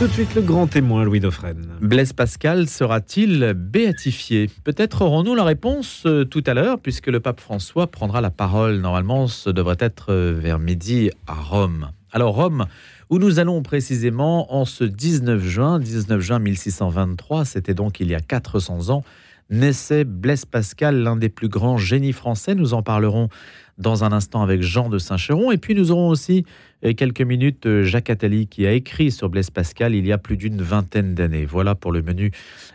Tout de suite, le grand témoin, Louis Dauphren. Blaise Pascal sera-t-il béatifié? Peut-être aurons-nous la réponse euh, tout à l'heure, puisque le pape François prendra la parole. Normalement, ce devrait être euh, vers midi à Rome. Alors, Rome, où nous allons précisément en ce 19 juin, 19 juin 1623, c'était donc il y a 400 ans, naissait Blaise Pascal, l'un des plus grands génies français. Nous en parlerons dans un instant avec Jean de Saint-Chéron. Et puis nous aurons aussi euh, quelques minutes euh, Jacques Attali qui a écrit sur Blaise Pascal il y a plus d'une vingtaine d'années. Voilà pour le menu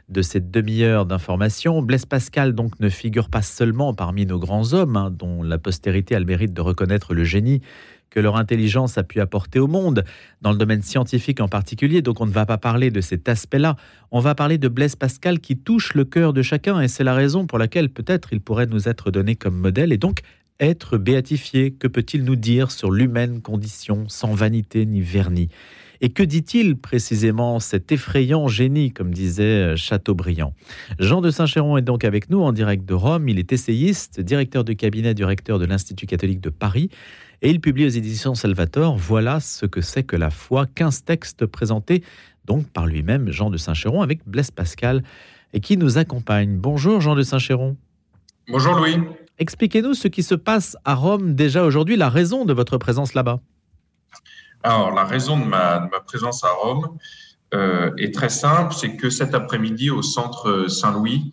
de cette demi-heure d'information. Blaise Pascal donc ne figure pas seulement parmi nos grands hommes, hein, dont la postérité a le mérite de reconnaître le génie que leur intelligence a pu apporter au monde, dans le domaine scientifique en particulier. Donc on ne va pas parler de cet aspect-là. On va parler de Blaise Pascal qui touche le cœur de chacun et c'est la raison pour laquelle peut-être il pourrait nous être donné comme modèle et donc être béatifié. Que peut-il nous dire sur l'humaine condition sans vanité ni vernis? Et que dit-il précisément cet effrayant génie, comme disait Chateaubriand? Jean de Saint-Chéron est donc avec nous en direct de Rome. Il est essayiste, directeur de cabinet du recteur de l'Institut catholique de Paris. Et il publie aux éditions Salvator Voilà ce que c'est que la foi, 15 textes présentés donc par lui-même, Jean de Saint-Chéron, avec Blaise Pascal, et qui nous accompagne. Bonjour Jean de Saint-Chéron. Bonjour Louis. Expliquez-nous ce qui se passe à Rome déjà aujourd'hui, la raison de votre présence là-bas. Alors, la raison de ma, présence à Rome euh, est très simple, c'est que cet après-midi, au centre Saint-Louis,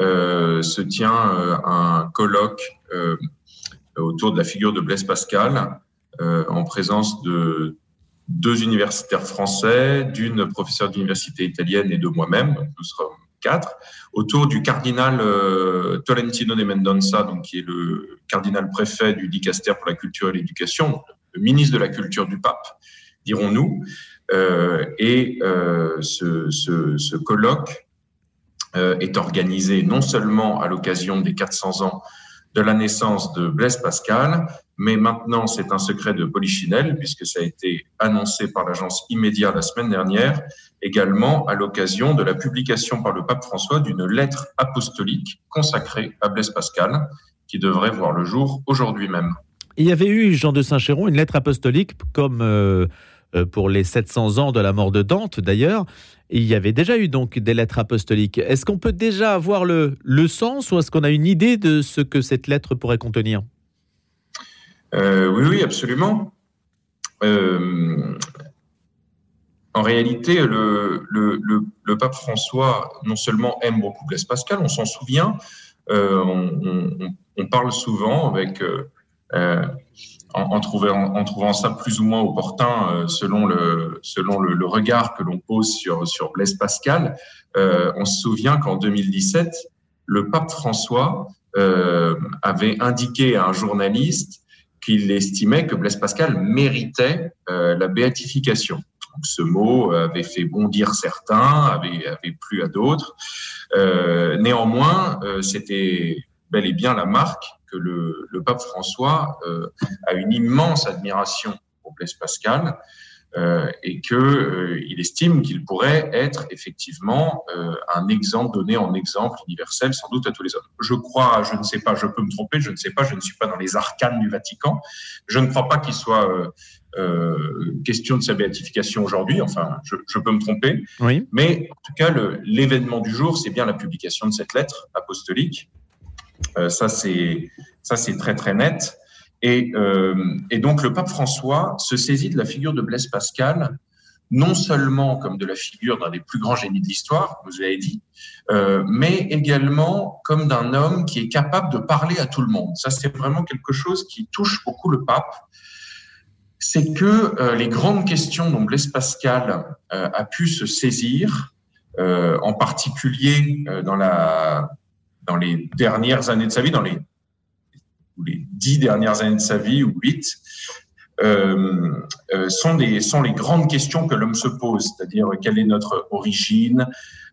euh, se tient euh, un colloque autour de la figure de Blaise Pascal, en présence de deux universitaires français, d'une professeure d'université italienne et de moi-même. Nous serons quatre, autour du cardinal Tolentino de Mendonça, donc, qui est le cardinal préfet du dicaster pour la culture et l'éducation, le ministre de la Culture du pape, dirons-nous. Euh, et euh, ce, colloque euh, est organisé non seulement à l'occasion des 400 ans de la naissance de Blaise Pascal, mais maintenant c'est un secret de Polichinelle, puisque ça a été annoncé par l'agence Immédiat la semaine dernière, également à l'occasion de la publication par le pape François d'une lettre apostolique consacrée à Blaise Pascal, qui devrait voir le jour aujourd'hui même. Il y avait eu, Jean de Saint-Chéron, une lettre apostolique comme euh, pour les 700 ans de la mort de Dante, d'ailleurs. Il y avait déjà eu donc des lettres apostoliques. Est-ce qu'on peut déjà avoir le, le sens ou est-ce qu'on a une idée de ce que cette lettre pourrait contenir? Euh, Oui, oui, absolument. en réalité, le, le, le, pape François, non seulement aime beaucoup Blaise Pascal, on s'en souvient, on, parle souvent avec euh, en, trouvant, ça plus ou moins opportun euh, selon, le, regard que l'on pose sur, Blaise Pascal. Euh, on se souvient qu'en 2017, le pape François avait indiqué à un journaliste qu'il estimait que Blaise Pascal méritait la béatification. Ce mot avait fait bondir certains, avait plu à d'autres. néanmoins, c'était bel et bien la marque que le, pape François euh, a une immense admiration pour Blaise Pascal euh, et qu'il euh, estime qu'il pourrait être effectivement un exemple donné en exemple universel sans doute à tous les hommes. Je crois, je ne sais pas, je peux me tromper, je ne sais pas, je ne suis pas dans les arcanes du Vatican. Je ne crois pas qu'il soit question de sa béatification aujourd'hui. Enfin, je, peux me tromper. Oui. Mais en tout cas, l'événement du jour, c'est bien la publication de cette lettre apostolique ça, c'est ça, c'est très très net. Et, euh, et, donc le pape François se saisit de la figure de Blaise Pascal, non seulement comme de la figure d'un des plus grands génies de l'histoire, vous avez dit, euh, mais également comme d'un homme qui est capable de parler à tout le monde. Ça, c'est vraiment quelque chose qui touche beaucoup le pape. C'est que euh, les grandes questions dont Blaise Pascal euh, a pu se saisir, euh, en particulier dans la dans les dernières années de sa vie, dans les, dix dernières années de sa vie ou huit, euh, euh, sont, les grandes questions que l'homme se pose, c'est-à-dire quelle est notre origine,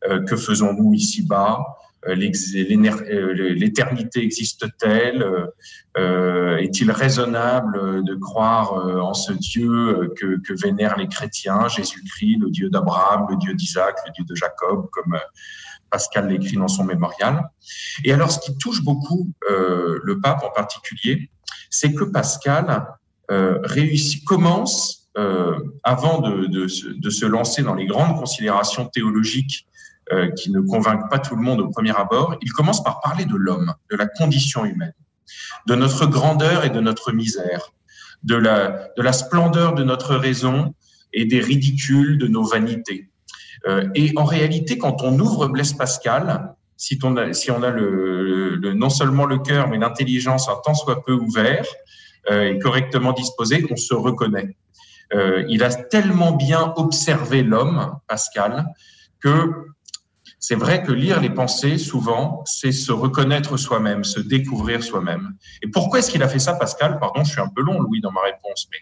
euh, que faisons-nous ici-bas, l'éternité existe-t-elle? Est-il raisonnable de croire en ce Dieu que, que vénèrent les chrétiens, Jésus-Christ, le Dieu d'Abraham, le Dieu d'Isaac, le Dieu de Jacob, comme Pascal l'écrit dans son mémorial. Et alors, ce qui touche beaucoup euh, le pape en particulier, c'est que Pascal euh, réussit, commence avant de, de, se lancer dans les grandes considérations théologiques qui ne convainquent pas tout le monde au premier abord, il commence par parler de l'homme, de la condition humaine, de notre grandeur et de notre misère, de la, de la splendeur de notre raison et des ridicules de nos vanités. Euh, et en réalité, quand on ouvre Blaise Pascal, si on a, non seulement le cœur, mais l'intelligence un tant soit peu ouvert euh, et correctement disposé, on se reconnaît. Euh, il a tellement bien observé l'homme, Pascal, que c'est vrai que lire les pensées, souvent, c'est se reconnaître soi-même, se découvrir soi-même. Et pourquoi est-ce qu'il a fait ça, Pascal? Pardon, je suis un peu long, Louis, dans ma réponse, mais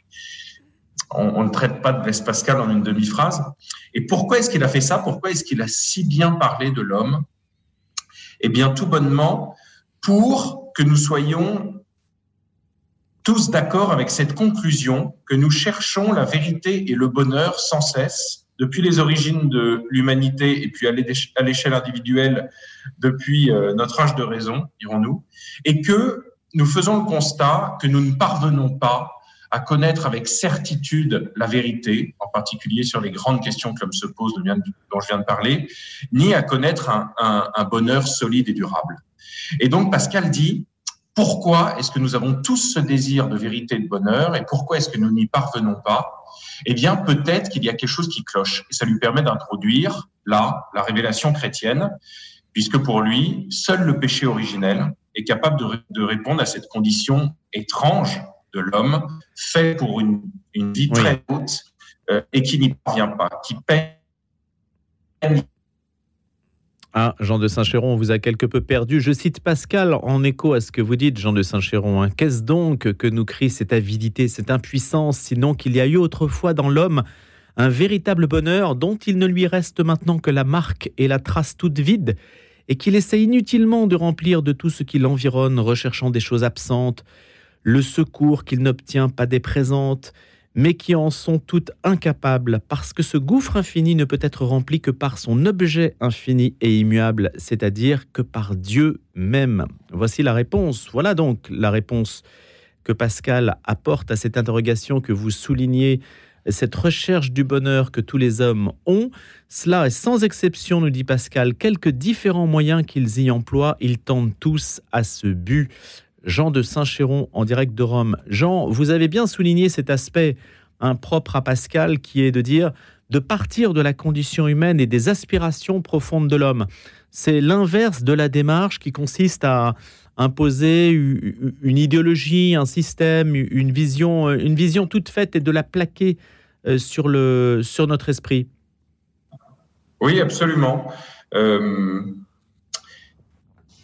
on, ne traite pas de Blaise Pascal en une demi-phrase. Et pourquoi est-ce qu'il a fait ça? Pourquoi est-ce qu'il a si bien parlé de l'homme? Eh bien, tout bonnement, pour que nous soyons tous d'accord avec cette conclusion que nous cherchons la vérité et le bonheur sans cesse depuis les origines de l'humanité et puis à l'échelle individuelle depuis euh, notre âge de raison, dirons-nous, et que nous faisons le constat que nous ne parvenons pas à connaître avec certitude la vérité, en particulier sur les grandes questions que l'homme se pose dont je viens de parler, ni à connaître un, bonheur solide et durable. Et donc Pascal dit, pourquoi est-ce que nous avons tous ce désir de vérité et de bonheur et pourquoi est-ce que nous n'y parvenons pas? Eh bien, peut-être qu'il y a quelque chose qui cloche et ça lui permet d'introduire là la révélation chrétienne, puisque pour lui, seul le péché originel est capable de répondre à cette condition étrange de l'homme, fait pour une, vie très haute euh, et qui n'y parvient pas, qui peine. Ah, Jean de Saint-Chéron, vous a quelque peu perdu. Je cite Pascal en écho à ce que vous dites, Jean de Saint-Chéron. Hein. Qu'est-ce donc que nous crie cette avidité, cette impuissance, sinon qu'il y a eu autrefois dans l'homme un véritable bonheur dont il ne lui reste maintenant que la marque et la trace toute vide, et qu'il essaie inutilement de remplir de tout ce qui l'environne, recherchant des choses absentes, le secours qu'il n'obtient pas des présentes, mais qui en sont toutes incapables, parce que ce gouffre infini ne peut être rempli que par son objet infini et immuable, c'est-à-dire que par Dieu même. Voici la réponse. Voilà donc la réponse que Pascal apporte à cette interrogation que vous soulignez, cette recherche du bonheur que tous les hommes ont. Cela est sans exception, nous dit Pascal, quelques différents moyens qu'ils y emploient, ils tendent tous à ce but. Jean de Saint-Chéron en direct de Rome. Jean, vous avez bien souligné cet aspect impropre à Pascal qui est de dire de partir de la condition humaine et des aspirations profondes de l'homme. C'est l'inverse de la démarche qui consiste à imposer une idéologie, un système, une vision, une vision toute faite et de la plaquer euh, sur, le, sur notre esprit. Oui, absolument. Euh,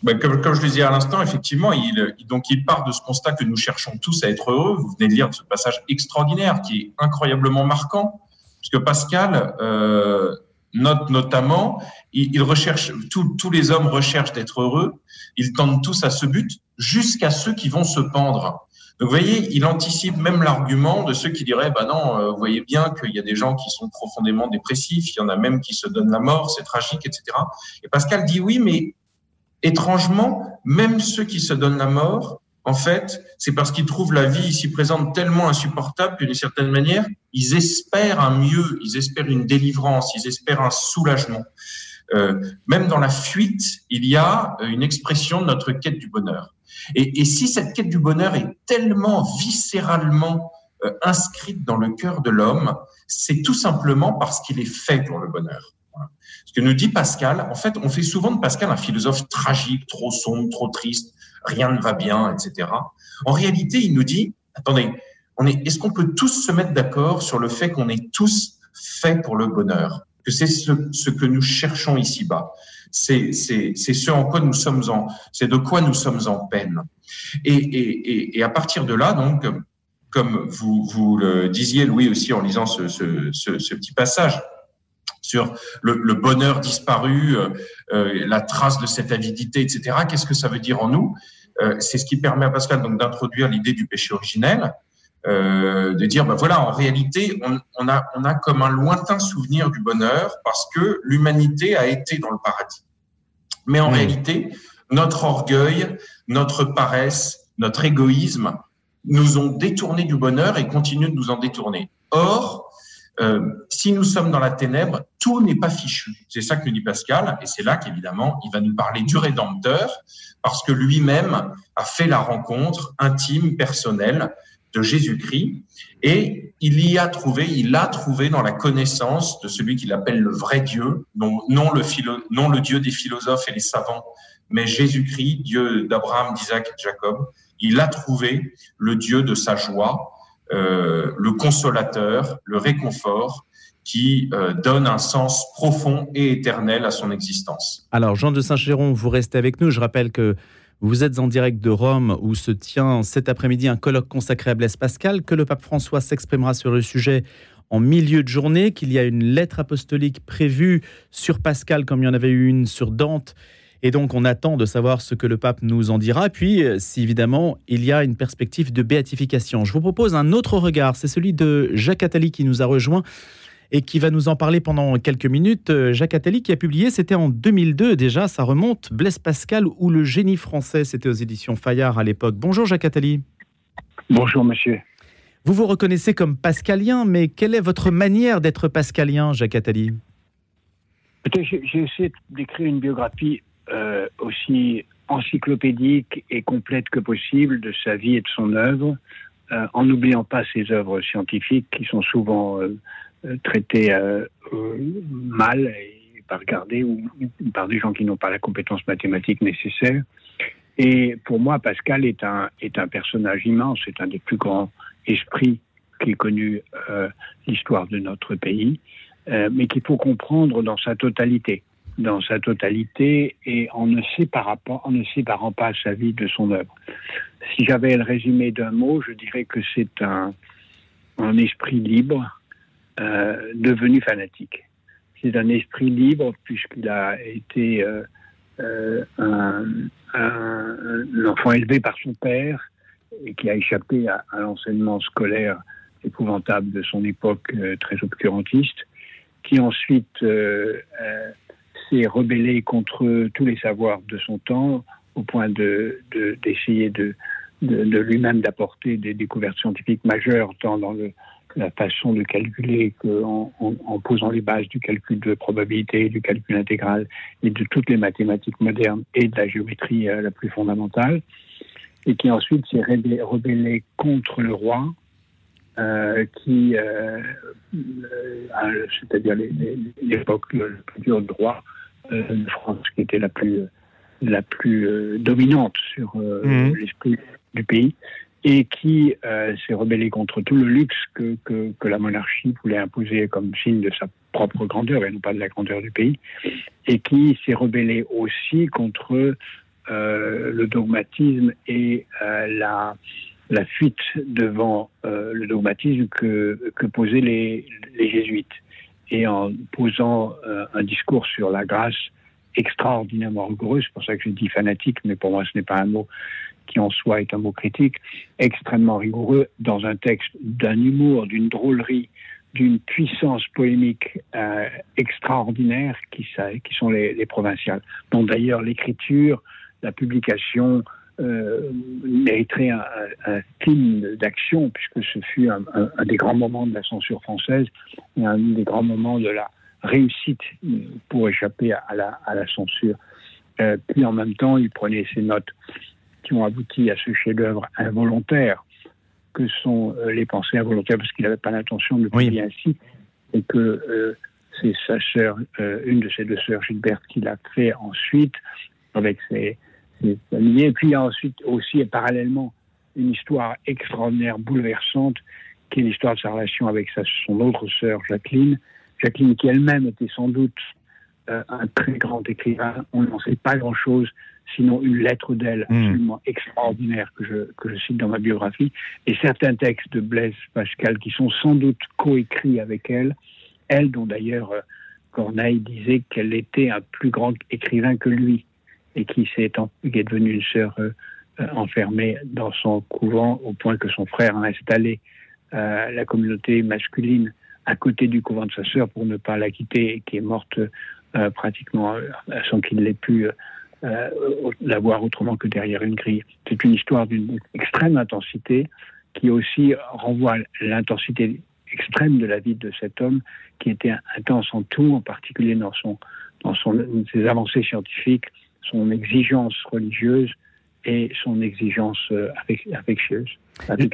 ben, comme, je le disais à l'instant, effectivement, il, donc il part de ce constat que nous cherchons tous à être heureux. Vous venez de lire ce passage extraordinaire qui est incroyablement marquant, puisque Pascal euh, note notamment, il, recherche, tous les hommes recherchent d'être heureux, ils tendent tous à ce but, jusqu'à ceux qui vont se pendre. Donc, vous voyez, il anticipe même l'argument de ceux qui diraient, bah non, euh, vous voyez bien qu'il y a des gens qui sont profondément dépressifs, il y en a même qui se donnent la mort, c'est tragique, etc. Et Pascal dit oui, mais étrangement, même ceux qui se donnent la mort, en fait, c'est parce qu'ils trouvent la vie ici présente tellement insupportable que d'une certaine manière, ils espèrent un mieux, ils espèrent une délivrance, ils espèrent un soulagement. Euh, même dans la fuite, il y a une expression de notre quête du bonheur. Et, et si cette quête du bonheur est tellement viscéralement euh, inscrite dans le cœur de l'homme, c'est tout simplement parce qu'il est fait pour le bonheur. Ce que nous dit Pascal, en fait, on fait souvent de Pascal un philosophe tragique, trop sombre, trop triste, rien ne va bien, etc. En réalité, il nous dit, attendez, on est, est-ce qu'on peut tous se mettre d'accord sur le fait qu'on est tous faits pour le bonheur, que c'est ce, que nous cherchons ici-bas, c'est, ce en quoi nous sommes en, c'est de quoi nous sommes en peine. Et, à partir de là, donc, comme vous, le disiez, Louis, aussi en lisant ce petit passage, sur le, bonheur disparu, euh, euh, la trace de cette avidité, etc. Qu'est-ce que ça veut dire en nous? Euh, C'est ce qui permet à Pascal donc d'introduire l'idée du péché originel, de dire ben voilà, en réalité, on, a on a comme un lointain souvenir du bonheur parce que l'humanité a été dans le paradis. Mais en réalité, notre orgueil, notre paresse, notre égoïsme nous ont détourné du bonheur et continuent de nous en détourner. Or, si nous sommes dans la ténèbre, tout n'est pas fichu. C'est ça que nous dit Pascal, et c'est là qu'évidemment, il va nous parler du Rédempteur, parce que lui-même a fait la rencontre intime, personnelle de Jésus-Christ, et il y a trouvé, il a trouvé dans la connaissance de celui qu'il appelle le vrai Dieu, non, non, le, non le Dieu des philosophes et des savants, mais Jésus-Christ, Dieu d'Abraham, d'Isaac et de Jacob, il a trouvé le Dieu de sa joie, euh, le consolateur, le réconfort, qui euh, donne un sens profond et éternel à son existence. Alors, Jean de Saint-Géron, vous restez avec nous. Je rappelle que vous êtes en direct de Rome où se tient cet après-midi un colloque consacré à Blaise Pascal, que le pape François s'exprimera sur le sujet en milieu de journée, qu'il y a une lettre apostolique prévue sur Pascal comme il y en avait eu une sur Dante et donc, on attend de savoir ce que le pape nous en dira. Puis, euh, si évidemment, il y a une perspective de béatification. Je vous propose un autre regard. C'est celui de Jacques Attali qui nous a rejoint et qui va nous en parler pendant quelques minutes. Euh, Jacques Attali qui a publié, c'était en 2002 déjà, ça remonte, Blaise Pascal ou le génie français, c'était aux éditions Fayard à l'époque. Bonjour Jacques Attali. Bonjour monsieur. Vous vous reconnaissez comme pascalien, mais quelle est votre manière d'être pascalien, Jacques Attali? J'ai essayé d'écrire une biographie euh, aussi encyclopédique et complète que possible de sa vie et de son œuvre, euh, en n'oubliant pas ses œuvres scientifiques qui sont souvent euh, traitées mal et pas regardées ou par des gens qui n'ont pas la compétence mathématique nécessaire. Et pour moi, Pascal est un, est un personnage immense, c'est un des plus grands esprits qui ait connu l'histoire de notre pays, mais qu'il faut comprendre dans sa totalité dans sa totalité et en ne séparant pas, pas sa vie de son œuvre. Si j'avais le résumé d'un mot, je dirais que c'est un, un esprit libre euh, devenu fanatique. C'est un esprit libre puisqu'il a été euh, euh, un, un, enfant élevé par son père et qui a échappé à, à l'enseignement scolaire épouvantable de son époque euh, très obscurantiste, qui ensuite euh, s'est rebellé contre tous les savoirs de son temps au point d'essayer de, de, de, lui-même d'apporter des découvertes scientifiques majeures, tant dans la façon de calculer qu'en en, en, posant les bases du calcul de probabilité, du calcul intégral et de toutes les mathématiques modernes et de la géométrie euh, la plus fondamentale, et qui ensuite s'est rebellé contre le roi, euh, qui, euh, euh, c'est-à-dire l'époque le plus dur droit, euh, de France qui était la plus, la plus dominante sur mmh. l'esprit du pays et qui s'est rebellé contre tout le luxe que, que, que, la monarchie voulait imposer comme signe de sa propre grandeur et non pas de la grandeur du pays, et qui s'est rebellé aussi contre le dogmatisme et la, la fuite devant le dogmatisme que, posaient les, jésuites. Et en posant euh, un discours sur la grâce extraordinairement rigoureux, c'est pour ça que je dis fanatique, mais pour moi ce n'est pas un mot qui en soi est un mot critique, extrêmement rigoureux dans un texte d'un humour, d'une drôlerie, d'une puissance polémique euh, extraordinaire qui, qui sont les, les provinciales, dont d'ailleurs l'écriture, la publication, euh, mériterait un, un film d'action, puisque ce fut un, des grands moments de la censure française et un des grands moments de la réussite pour échapper à la, à la censure. Euh, puis en même temps, il prenait ces notes qui ont abouti à ce chef-d'œuvre involontaire que sont euh, les pensées involontaires, parce qu'il n'avait pas l'intention de le publier oui. ainsi, et que euh, c'est sa sœur, euh, une de ses deux sœurs, Gilberte, qui l'a fait ensuite avec ses, et puis il y a ensuite aussi et parallèlement une histoire extraordinaire, bouleversante, qui est l'histoire de sa relation avec sa, son autre sœur Jacqueline. Jacqueline qui elle-même était sans doute euh, un très grand écrivain. On n'en sait pas grand-chose, sinon une lettre d'elle mmh. absolument extraordinaire que je, que je cite dans ma biographie, et certains textes de Blaise Pascal qui sont sans doute coécrits avec elle, elle dont d'ailleurs euh, Corneille disait qu'elle était un plus grand écrivain que lui et qui, est, qui est devenue une sœur euh, enfermée dans son couvent au point que son frère a installé euh, la communauté masculine à côté du couvent de sa sœur pour ne pas la quitter et qui est morte euh, pratiquement sans qu'il l'ait pu euh, la voir autrement que derrière une grille. C'est une histoire d'une extrême intensité qui aussi renvoie l'intensité extrême de la vie de cet homme qui était intense en tout, en particulier dans, son, dans son, ses avancées scientifiques, son exigence religieuse et son exigence euh, affectueuse.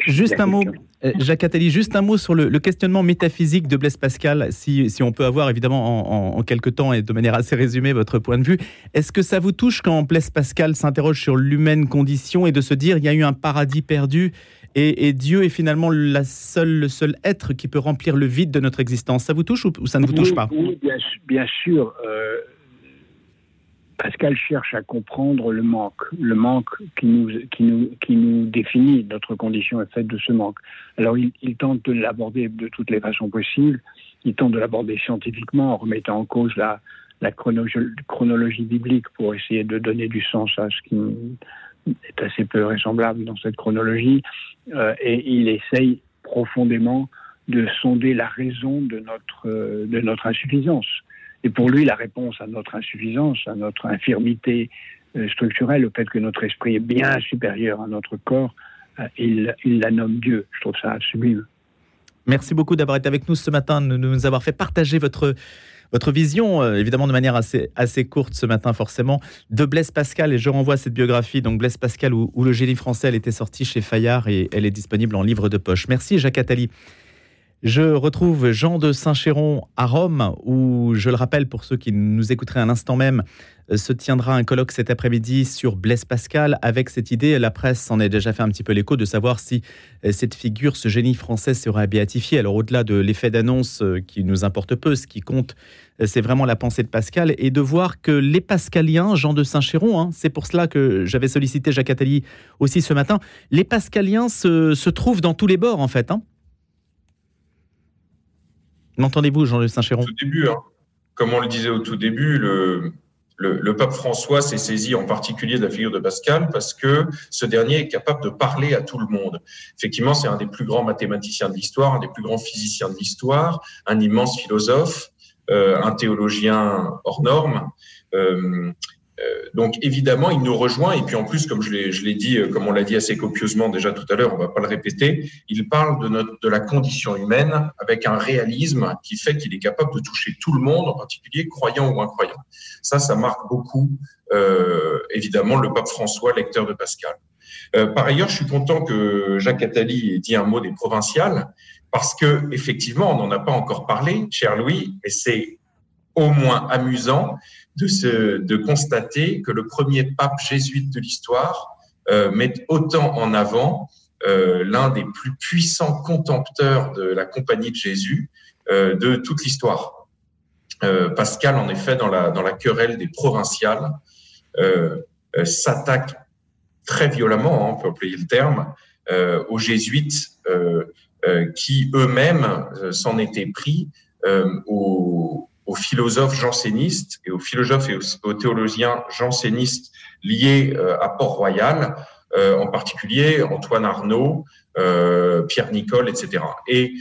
Juste un mot, euh, Jacques Attali, juste un mot sur le, questionnement métaphysique de Blaise Pascal, si, si on peut avoir évidemment en, quelques temps et de manière assez résumée votre point de vue. Est-ce que ça vous touche quand Blaise Pascal s'interroge sur l'humaine condition et de se dire il y a eu un paradis perdu et, Dieu est finalement la seule, le seul être qui peut remplir le vide de notre existence? Ça vous touche ou, ça ne vous touche pas? Oui, bien, sûr. Euh, Pascal cherche à comprendre le manque, le manque qui nous, qui nous, qui nous définit, notre condition est faite de ce manque. Alors il, tente de l'aborder de toutes les façons possibles, il tente de l'aborder scientifiquement en remettant en cause la, la chronologie, biblique pour essayer de donner du sens à ce qui est assez peu vraisemblable dans cette chronologie, euh, et il essaye profondément de sonder la raison de notre, de notre insuffisance. Et pour lui, la réponse à notre insuffisance, à notre infirmité euh, structurelle, au fait que notre esprit est bien supérieur à notre corps, euh, il, la nomme Dieu. Je trouve ça sublime. Merci beaucoup d'avoir été avec nous ce matin, de nous avoir fait partager votre, votre vision, euh, évidemment de manière assez, assez courte ce matin forcément, de Blaise Pascal. Et je renvoie cette biographie, donc Blaise Pascal, où, où le génie français, elle était sortie chez Fayard et elle est disponible en livre de poche. Merci Jacques Attali. Je retrouve Jean de Saint-Chéron à Rome, où, je le rappelle pour ceux qui nous écouteraient un instant même, euh, se tiendra un colloque cet après-midi sur Blaise Pascal avec cette idée, la presse s'en est déjà fait un petit peu l'écho, de savoir si euh, cette figure, ce génie français sera béatifié. Alors au-delà de l'effet d'annonce euh, qui nous importe peu, ce qui compte, c'est vraiment la pensée de Pascal et de voir que les pascaliens, Jean de Saint-Chéron, hein, c'est pour cela que j'avais sollicité Jacques Attali aussi ce matin, les pascaliens se, trouvent dans tous les bords en fait. Hein. M'entendez-vous, Jean-Luc Saint-Chéron Au début, hein. comme on le disait au tout début, le, le, pape François s'est saisi en particulier de la figure de Pascal parce que ce dernier est capable de parler à tout le monde. Effectivement, c'est un des plus grands mathématiciens de l'histoire, un des plus grands physiciens de l'histoire, un immense philosophe, euh, un théologien hors norme. Euh, donc évidemment, il nous rejoint et puis en plus, comme je l'ai dit, euh, comme on l'a dit assez copieusement déjà tout à l'heure, on va pas le répéter, il parle de, notre, de la condition humaine avec un réalisme qui fait qu'il est capable de toucher tout le monde, en particulier croyant ou incroyant. Ça, ça marque beaucoup euh, évidemment le pape François, lecteur de Pascal. Euh, par ailleurs, je suis content que Jacques Attali ait dit un mot des provinciales parce que effectivement, on n'en a pas encore parlé, cher Louis, et c'est au moins amusant de, se, de constater que le premier pape jésuite de l'histoire euh, met autant en avant euh, l'un des plus puissants contempteurs de la compagnie de Jésus euh, de toute l'histoire. Pascal, en effet, dans la, dans la querelle des provinciales, s'attaque très violemment, hein, on peut employer le terme, aux jésuites qui eux-mêmes s'en étaient pris aux, aux philosophes jansénistes et aux philosophes et aux, théologiens jansénistes liés euh, à Port-Royal, euh, en particulier Antoine Arnaud, euh, Pierre Nicole, etc. Et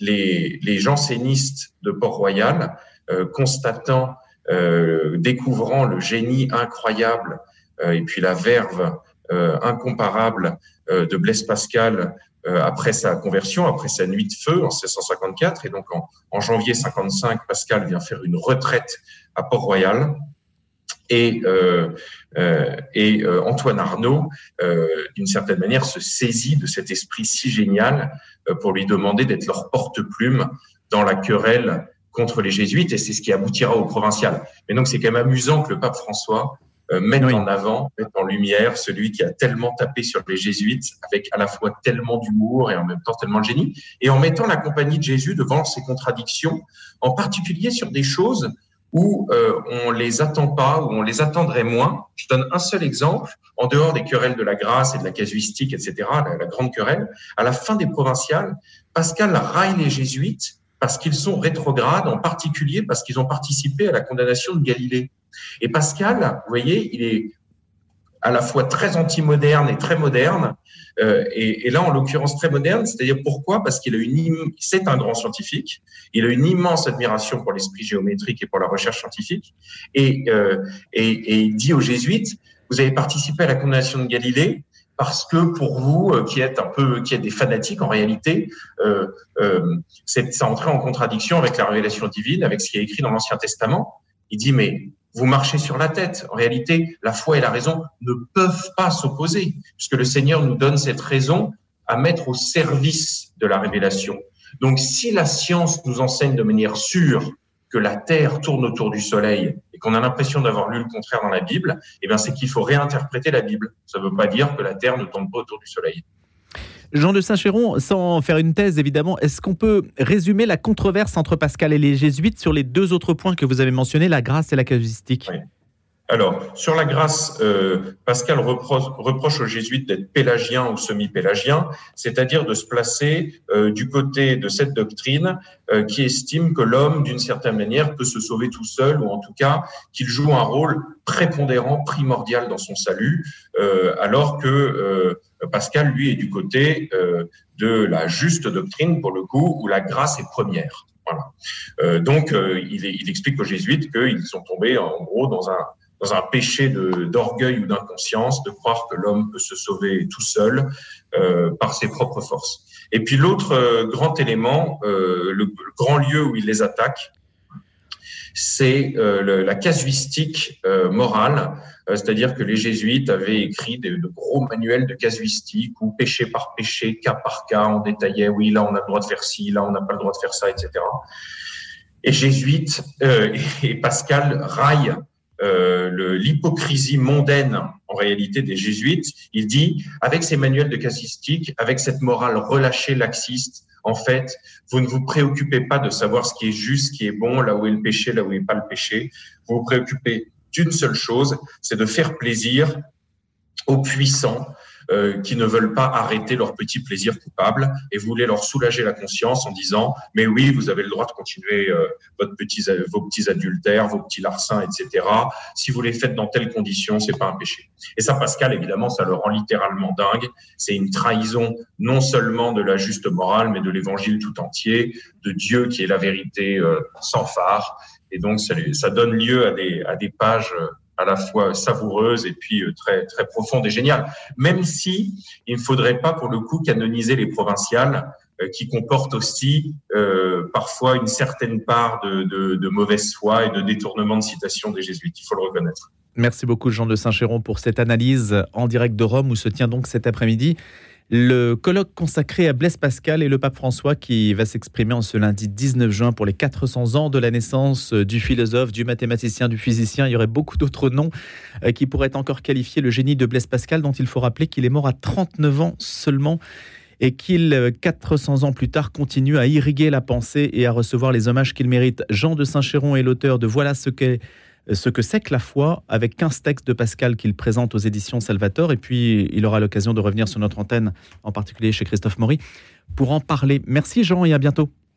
les, les jansénistes de Port-Royal, constatant, découvrant le génie incroyable et puis la verve incomparable de Blaise Pascal euh, après sa conversion, après sa nuit de feu en 1654. Et donc en, janvier 55, Pascal vient faire une retraite à Port-Royal. Et, euh, euh, euh, Antoine Arnaud, euh, d'une certaine manière, se saisit de cet esprit si génial pour lui demander d'être leur porte-plume dans la querelle contre les jésuites, et c'est ce qui aboutira au provincial. Mais donc c'est quand même amusant que le pape François euh, mettre en avant, mettre en lumière celui qui a tellement tapé sur les jésuites avec à la fois tellement d'humour et en même temps tellement de génie, et en mettant la compagnie de Jésus devant ses contradictions, en particulier sur des choses où euh, on les attend pas, où on les attendrait moins. Je donne un seul exemple, en dehors des querelles de la grâce et de la casuistique, etc., la, la grande querelle, à la fin des provinciales, Pascal raille les jésuites parce qu'ils sont rétrogrades, en particulier parce qu'ils ont participé à la condamnation de Galilée. Et Pascal, vous voyez, il est à la fois très anti-moderne et très moderne. Euh, et, là, en l'occurrence, très moderne. C'est-à-dire pourquoi? Parce qu'il a une, c'est un grand scientifique. Il a une immense admiration pour l'esprit géométrique et pour la recherche scientifique. Et, euh, et, il dit aux jésuites vous avez participé à la condamnation de Galilée parce que pour vous, euh, qui êtes un peu, qui êtes des fanatiques, en réalité, ça entrait en contradiction avec la révélation divine, avec ce qui est écrit dans l'Ancien Testament. Il dit, mais vous marchez sur la tête. En réalité, la foi et la raison ne peuvent pas s'opposer, puisque le Seigneur nous donne cette raison à mettre au service de la révélation. Donc, si la science nous enseigne de manière sûre que la Terre tourne autour du Soleil et qu'on a l'impression d'avoir lu le contraire dans la Bible, eh bien, c'est qu'il faut réinterpréter la Bible. Ça ne veut pas dire que la Terre ne tourne pas autour du Soleil. Jean de Saint-Chéron, sans faire une thèse évidemment, est-ce qu'on peut résumer la controverse entre Pascal et les jésuites sur les deux autres points que vous avez mentionnés, la grâce et la casuistique? Alors, sur la grâce, euh, Pascal reproche, aux jésuites d'être pélagiens ou semi-pélagiens, c'est-à-dire de se placer euh, du côté de cette doctrine euh, qui estime que l'homme, d'une certaine manière, peut se sauver tout seul, ou en tout cas qu'il joue un rôle prépondérant, primordial dans son salut, alors que Pascal, lui, est du côté de la juste doctrine, pour le coup, où la grâce est première. Voilà. donc, il, il, explique aux jésuites qu'ils sont tombés, en gros, dans un dans un péché d'orgueil ou d'inconscience, de croire que l'homme peut se sauver tout seul euh, par ses propres forces. Et puis l'autre euh, grand élément, euh, le, grand lieu où il les attaque, c'est euh, la casuistique euh, morale, euh, c'est-à-dire que les jésuites avaient écrit de, de, gros manuels de casuistique où péché par péché, cas par cas, on détaillait, oui, là on a le droit de faire ci, là on n'a pas le droit de faire ça, etc. Et jésuite et Pascal raillent euh, l'hypocrisie mondaine en réalité des jésuites. Il dit, avec ces manuels de casuistique, avec cette morale relâchée, laxiste, en fait, vous ne vous préoccupez pas de savoir ce qui est juste, ce qui est bon, là où est le péché, là où n'est pas le péché. Vous vous préoccupez d'une seule chose, c'est de faire plaisir aux puissants, euh, qui ne veulent pas arrêter leur petit plaisir coupable et vous voulez leur soulager la conscience en disant mais oui vous avez le droit de continuer euh, votre petit, vos petits adultères vos petits larcins etc si vous les faites dans telles conditions c'est pas un péché. Et ça Pascal évidemment ça le rend littéralement dingue. C'est une trahison non seulement de la juste morale mais de l'évangile tout entier de Dieu qui est la vérité euh, sans phare. Et donc ça, ça donne lieu à des, à des pages à la fois savoureuse et puis euh, très, très profonde et géniale. Même si il ne faudrait pas, pour le coup, canoniser les provinciales euh, qui comportent aussi euh, parfois une certaine part de, de, mauvaise foi et de détournement de citation des jésuites. Il faut le reconnaître. Merci beaucoup Jean de Saint-Chéron pour cette analyse en direct de Rome où se tient donc cet après-midi le colloque consacré à Blaise Pascal et le pape François qui va s'exprimer en ce lundi 19 juin pour les 400 ans de la naissance du philosophe, du mathématicien, du physicien. Il y aurait beaucoup d'autres noms euh, qui pourraient encore qualifier le génie de Blaise Pascal, dont il faut rappeler qu'il est mort à 39 ans seulement et qu'il, 400 ans plus tard, continue à irriguer la pensée et à recevoir les hommages qu'il mérite. Jean de Saint-Chéron est l'auteur de Voilà ce qu'est ce que c'est que la foi, avec 15 textes de Pascal qu'il présente aux éditions Salvator. Et puis, il aura l'occasion de revenir sur notre antenne, en particulier chez Christophe Maury, pour en parler. Merci Jean et à bientôt.